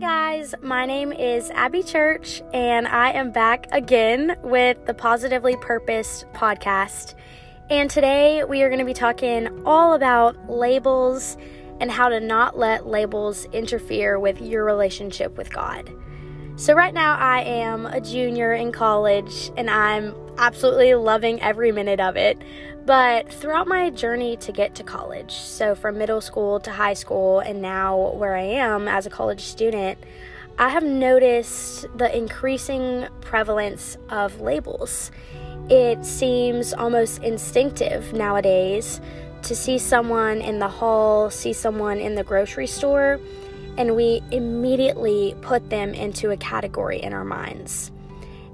Hi, guys. My name is Abby Church, and I am back again with the Positively Purposed podcast. And today we are going to be talking all about labels and how to not let labels interfere with your relationship with God. So, right now, I am a junior in college and I'm absolutely loving every minute of it. But throughout my journey to get to college, so from middle school to high school, and now where I am as a college student, I have noticed the increasing prevalence of labels. It seems almost instinctive nowadays to see someone in the hall, see someone in the grocery store, and we immediately put them into a category in our minds.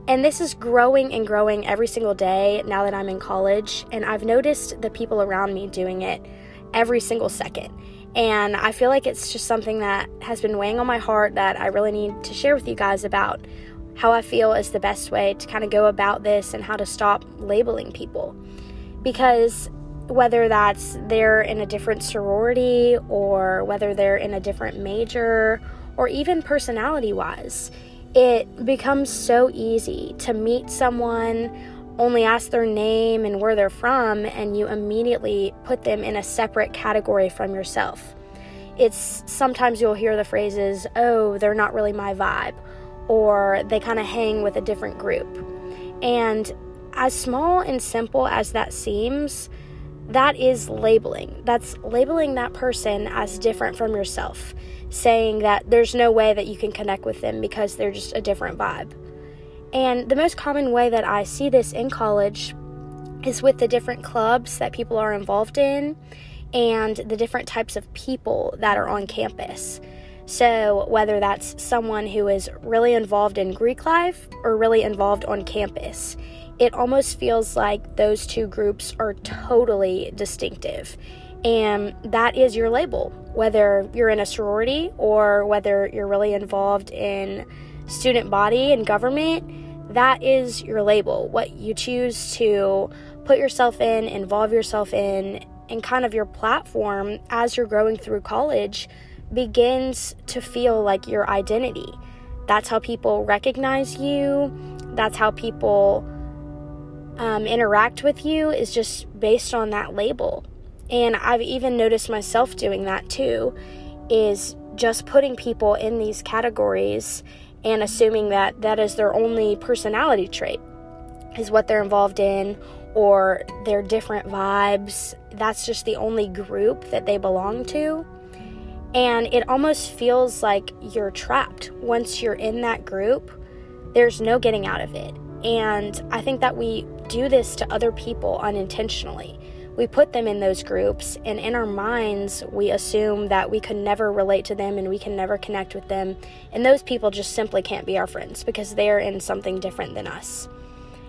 And this is growing and growing every single day now that I'm in college, and I've noticed the people around me doing it every single second. And I feel like it's just something that has been weighing on my heart that I really need to share with you guys about how I feel is the best way to kind of go about this and how to stop labeling people. Because whether that's they're in a different sorority or whether they're in a different major or even personality wise, it becomes so easy to meet someone, only ask their name and where they're from, and you immediately put them in a separate category from yourself. It's sometimes you'll hear the phrases, oh, they're not really my vibe, or they kind of hang with a different group. And as small and simple as that seems, that is labeling. That's labeling that person as different from yourself, saying that there's no way that you can connect with them because they're just a different vibe. And the most common way that I see this in college is with the different clubs that people are involved in and the different types of people that are on campus. So, whether that's someone who is really involved in Greek life or really involved on campus, it almost feels like those two groups are totally distinctive. And that is your label, whether you're in a sorority or whether you're really involved in student body and government, that is your label. What you choose to put yourself in, involve yourself in, and kind of your platform as you're growing through college begins to feel like your identity. That's how people recognize you. That's how people um, interact with you is just based on that label. And I've even noticed myself doing that too, is just putting people in these categories and assuming that that is their only personality trait, is what they're involved in, or their different vibes. That's just the only group that they belong to. And it almost feels like you're trapped. Once you're in that group, there's no getting out of it. And I think that we do this to other people unintentionally. We put them in those groups, and in our minds, we assume that we could never relate to them and we can never connect with them. And those people just simply can't be our friends because they're in something different than us.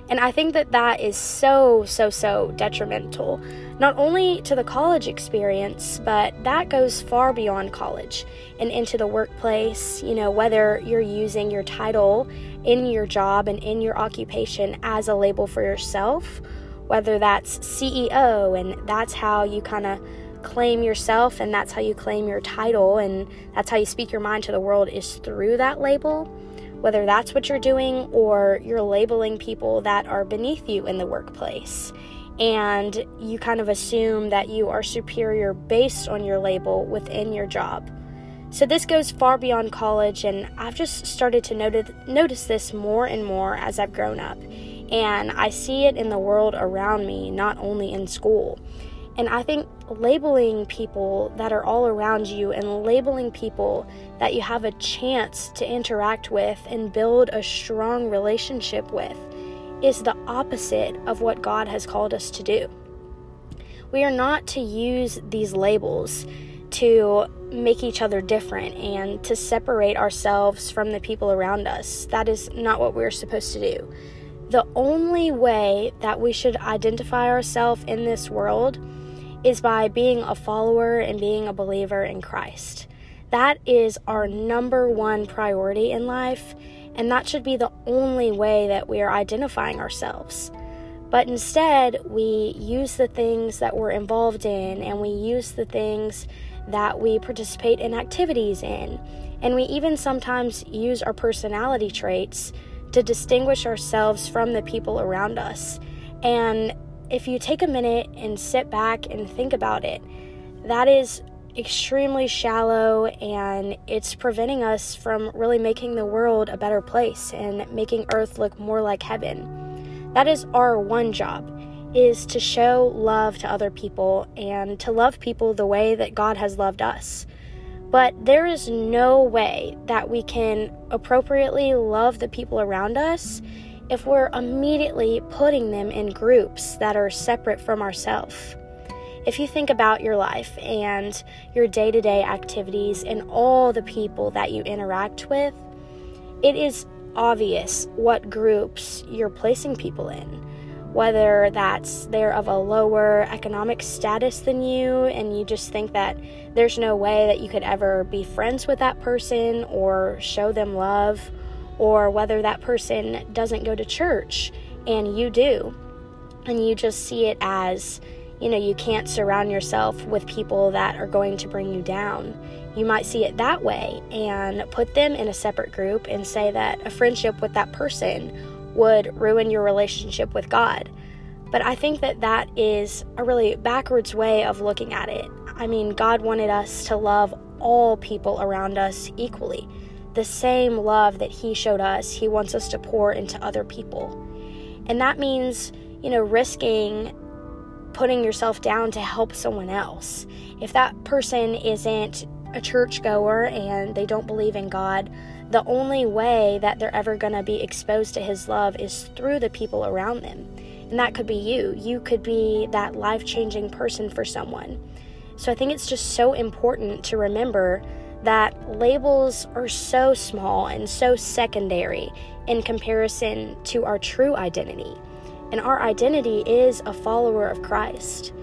And I think that that is so, so, so detrimental, not only to the college experience, but that goes far beyond college and into the workplace. You know, whether you're using your title in your job and in your occupation as a label for yourself, whether that's CEO and that's how you kind of claim yourself and that's how you claim your title and that's how you speak your mind to the world is through that label whether that's what you're doing or you're labeling people that are beneath you in the workplace. And you kind of assume that you are superior based on your label within your job. So this goes far beyond college, and I've just started to notice, notice this more and more as I've grown up. And I see it in the world around me, not only in school. And I think labeling people that are all around you and labeling people that you have a chance to interact with and build a strong relationship with is the opposite of what God has called us to do. We are not to use these labels to make each other different and to separate ourselves from the people around us. That is not what we're supposed to do. The only way that we should identify ourselves in this world is by being a follower and being a believer in Christ. That is our number one priority in life, and that should be the only way that we are identifying ourselves. But instead, we use the things that we're involved in and we use the things that we participate in activities in. And we even sometimes use our personality traits to distinguish ourselves from the people around us. And if you take a minute and sit back and think about it, that is extremely shallow and it's preventing us from really making the world a better place and making earth look more like heaven. That is our one job is to show love to other people and to love people the way that God has loved us. But there is no way that we can appropriately love the people around us if we're immediately putting them in groups that are separate from ourselves. If you think about your life and your day to day activities and all the people that you interact with, it is obvious what groups you're placing people in whether that's they're of a lower economic status than you and you just think that there's no way that you could ever be friends with that person or show them love, or whether that person doesn't go to church and you do, and you just see it as you know, you can't surround yourself with people that are going to bring you down. You might see it that way and put them in a separate group and say that a friendship with that person would ruin your relationship with God. But I think that that is a really backwards way of looking at it. I mean, God wanted us to love all people around us equally. The same love that He showed us, He wants us to pour into other people. And that means, you know, risking putting yourself down to help someone else. If that person isn't a churchgoer and they don't believe in God, the only way that they're ever going to be exposed to His love is through the people around them. And that could be you. You could be that life changing person for someone. So I think it's just so important to remember that labels are so small and so secondary in comparison to our true identity. And our identity is a follower of Christ.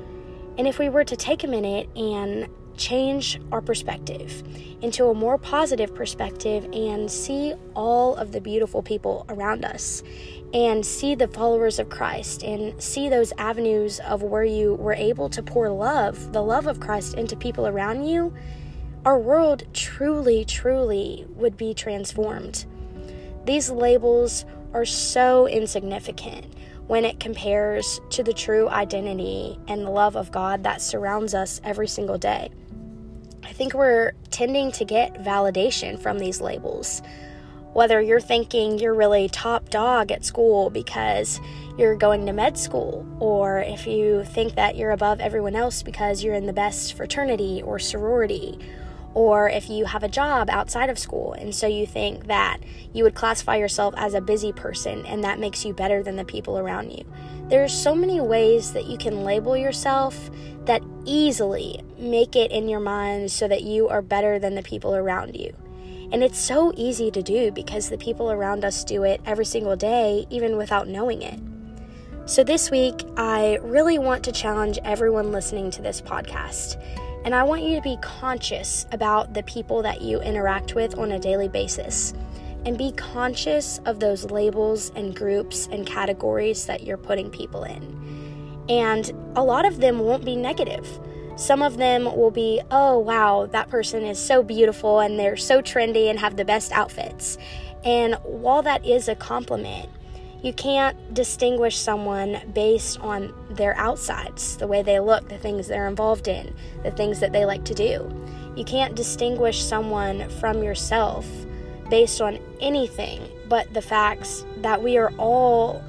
And if we were to take a minute and change our perspective into a more positive perspective and see all of the beautiful people around us and see the followers of Christ and see those avenues of where you were able to pour love, the love of Christ into people around you, our world truly, truly would be transformed. These labels are so insignificant when it compares to the true identity and the love of God that surrounds us every single day. I think we're tending to get validation from these labels. Whether you're thinking you're really top dog at school because you're going to med school, or if you think that you're above everyone else because you're in the best fraternity or sorority, or if you have a job outside of school and so you think that you would classify yourself as a busy person and that makes you better than the people around you. There's so many ways that you can label yourself that easily make it in your mind so that you are better than the people around you. And it's so easy to do because the people around us do it every single day, even without knowing it. So, this week, I really want to challenge everyone listening to this podcast and I want you to be conscious about the people that you interact with on a daily basis. And be conscious of those labels and groups and categories that you're putting people in. And a lot of them won't be negative. Some of them will be, oh, wow, that person is so beautiful and they're so trendy and have the best outfits. And while that is a compliment, you can't distinguish someone based on their outsides, the way they look, the things they're involved in, the things that they like to do. You can't distinguish someone from yourself based on anything but the facts that we are all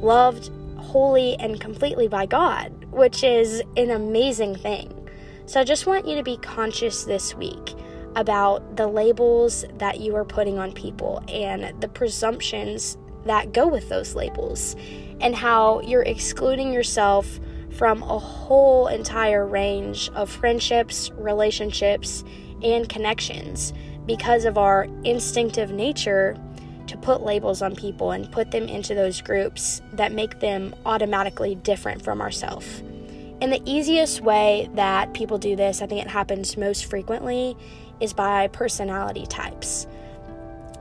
loved wholly and completely by God, which is an amazing thing. So I just want you to be conscious this week about the labels that you are putting on people and the presumptions that go with those labels and how you're excluding yourself from a whole entire range of friendships, relationships, and connections because of our instinctive nature to put labels on people and put them into those groups that make them automatically different from ourselves. And the easiest way that people do this, I think it happens most frequently, is by personality types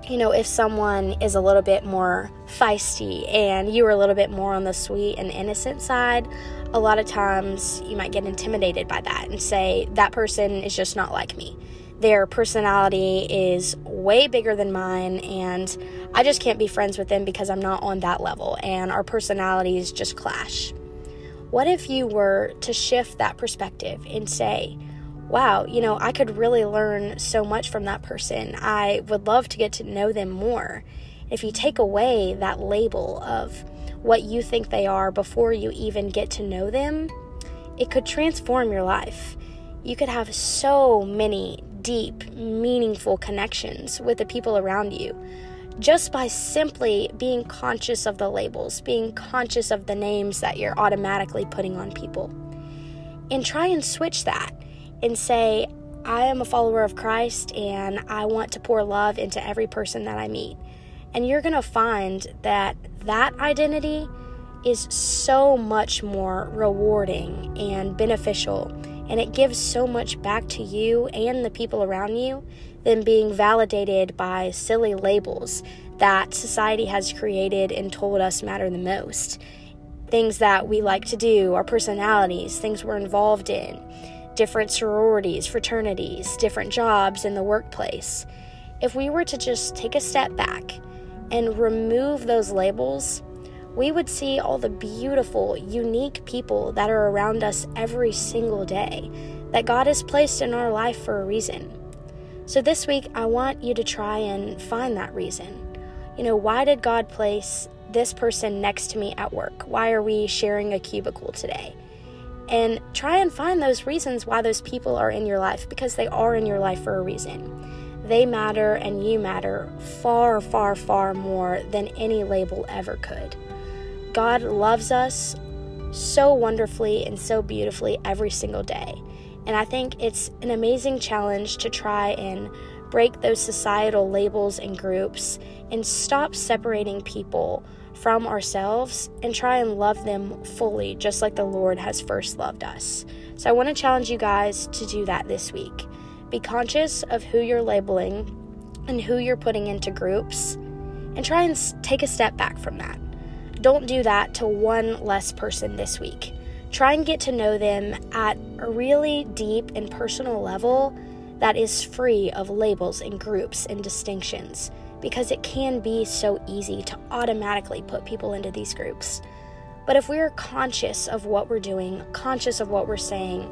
you know, if someone is a little bit more feisty and you are a little bit more on the sweet and innocent side, a lot of times you might get intimidated by that and say, that person is just not like me. their personality is way bigger than mine, and I just can't be friends with them because I'm not on that level, and our personalities just clash. What if you were to shift that perspective and say, wow, you know, I could really learn so much from that person. I would love to get to know them more. If you take away that label of what you think they are before you even get to know them, it could transform your life. You could have so many deep, meaningful connections with the people around you just by simply being conscious of the labels, being conscious of the names that you're automatically putting on people. And try and switch that and say, I am a follower of Christ and I want to pour love into every person that I meet. And you're going to find that that identity is so much more rewarding and beneficial and it gives so much back to you and the people around you than being validated by silly labels that society has created and told us matter the most. Things that we like to do, our personalities, things we're involved in, different sororities, fraternities, different jobs in the workplace. If we were to just take a step back and remove those labels, we would see all the beautiful, unique people that are around us every single day that God has placed in our life for a reason. So, this week, I want you to try and find that reason. You know, why did God place this person next to me at work? Why are we sharing a cubicle today? And try and find those reasons why those people are in your life because they are in your life for a reason. They matter and you matter far, far, far more than any label ever could. God loves us so wonderfully and so beautifully every single day. And I think it's an amazing challenge to try and break those societal labels and groups and stop separating people from ourselves and try and love them fully, just like the Lord has first loved us. So I want to challenge you guys to do that this week. Be conscious of who you're labeling and who you're putting into groups, and try and take a step back from that. Don't do that to one less person this week. Try and get to know them at a really deep and personal level that is free of labels and groups and distinctions because it can be so easy to automatically put people into these groups. But if we are conscious of what we're doing, conscious of what we're saying,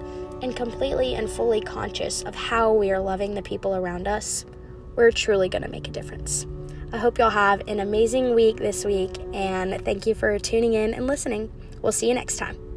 and completely and fully conscious of how we are loving the people around us, we're truly going to make a difference. I hope y'all have an amazing week this week, and thank you for tuning in and listening. We'll see you next time.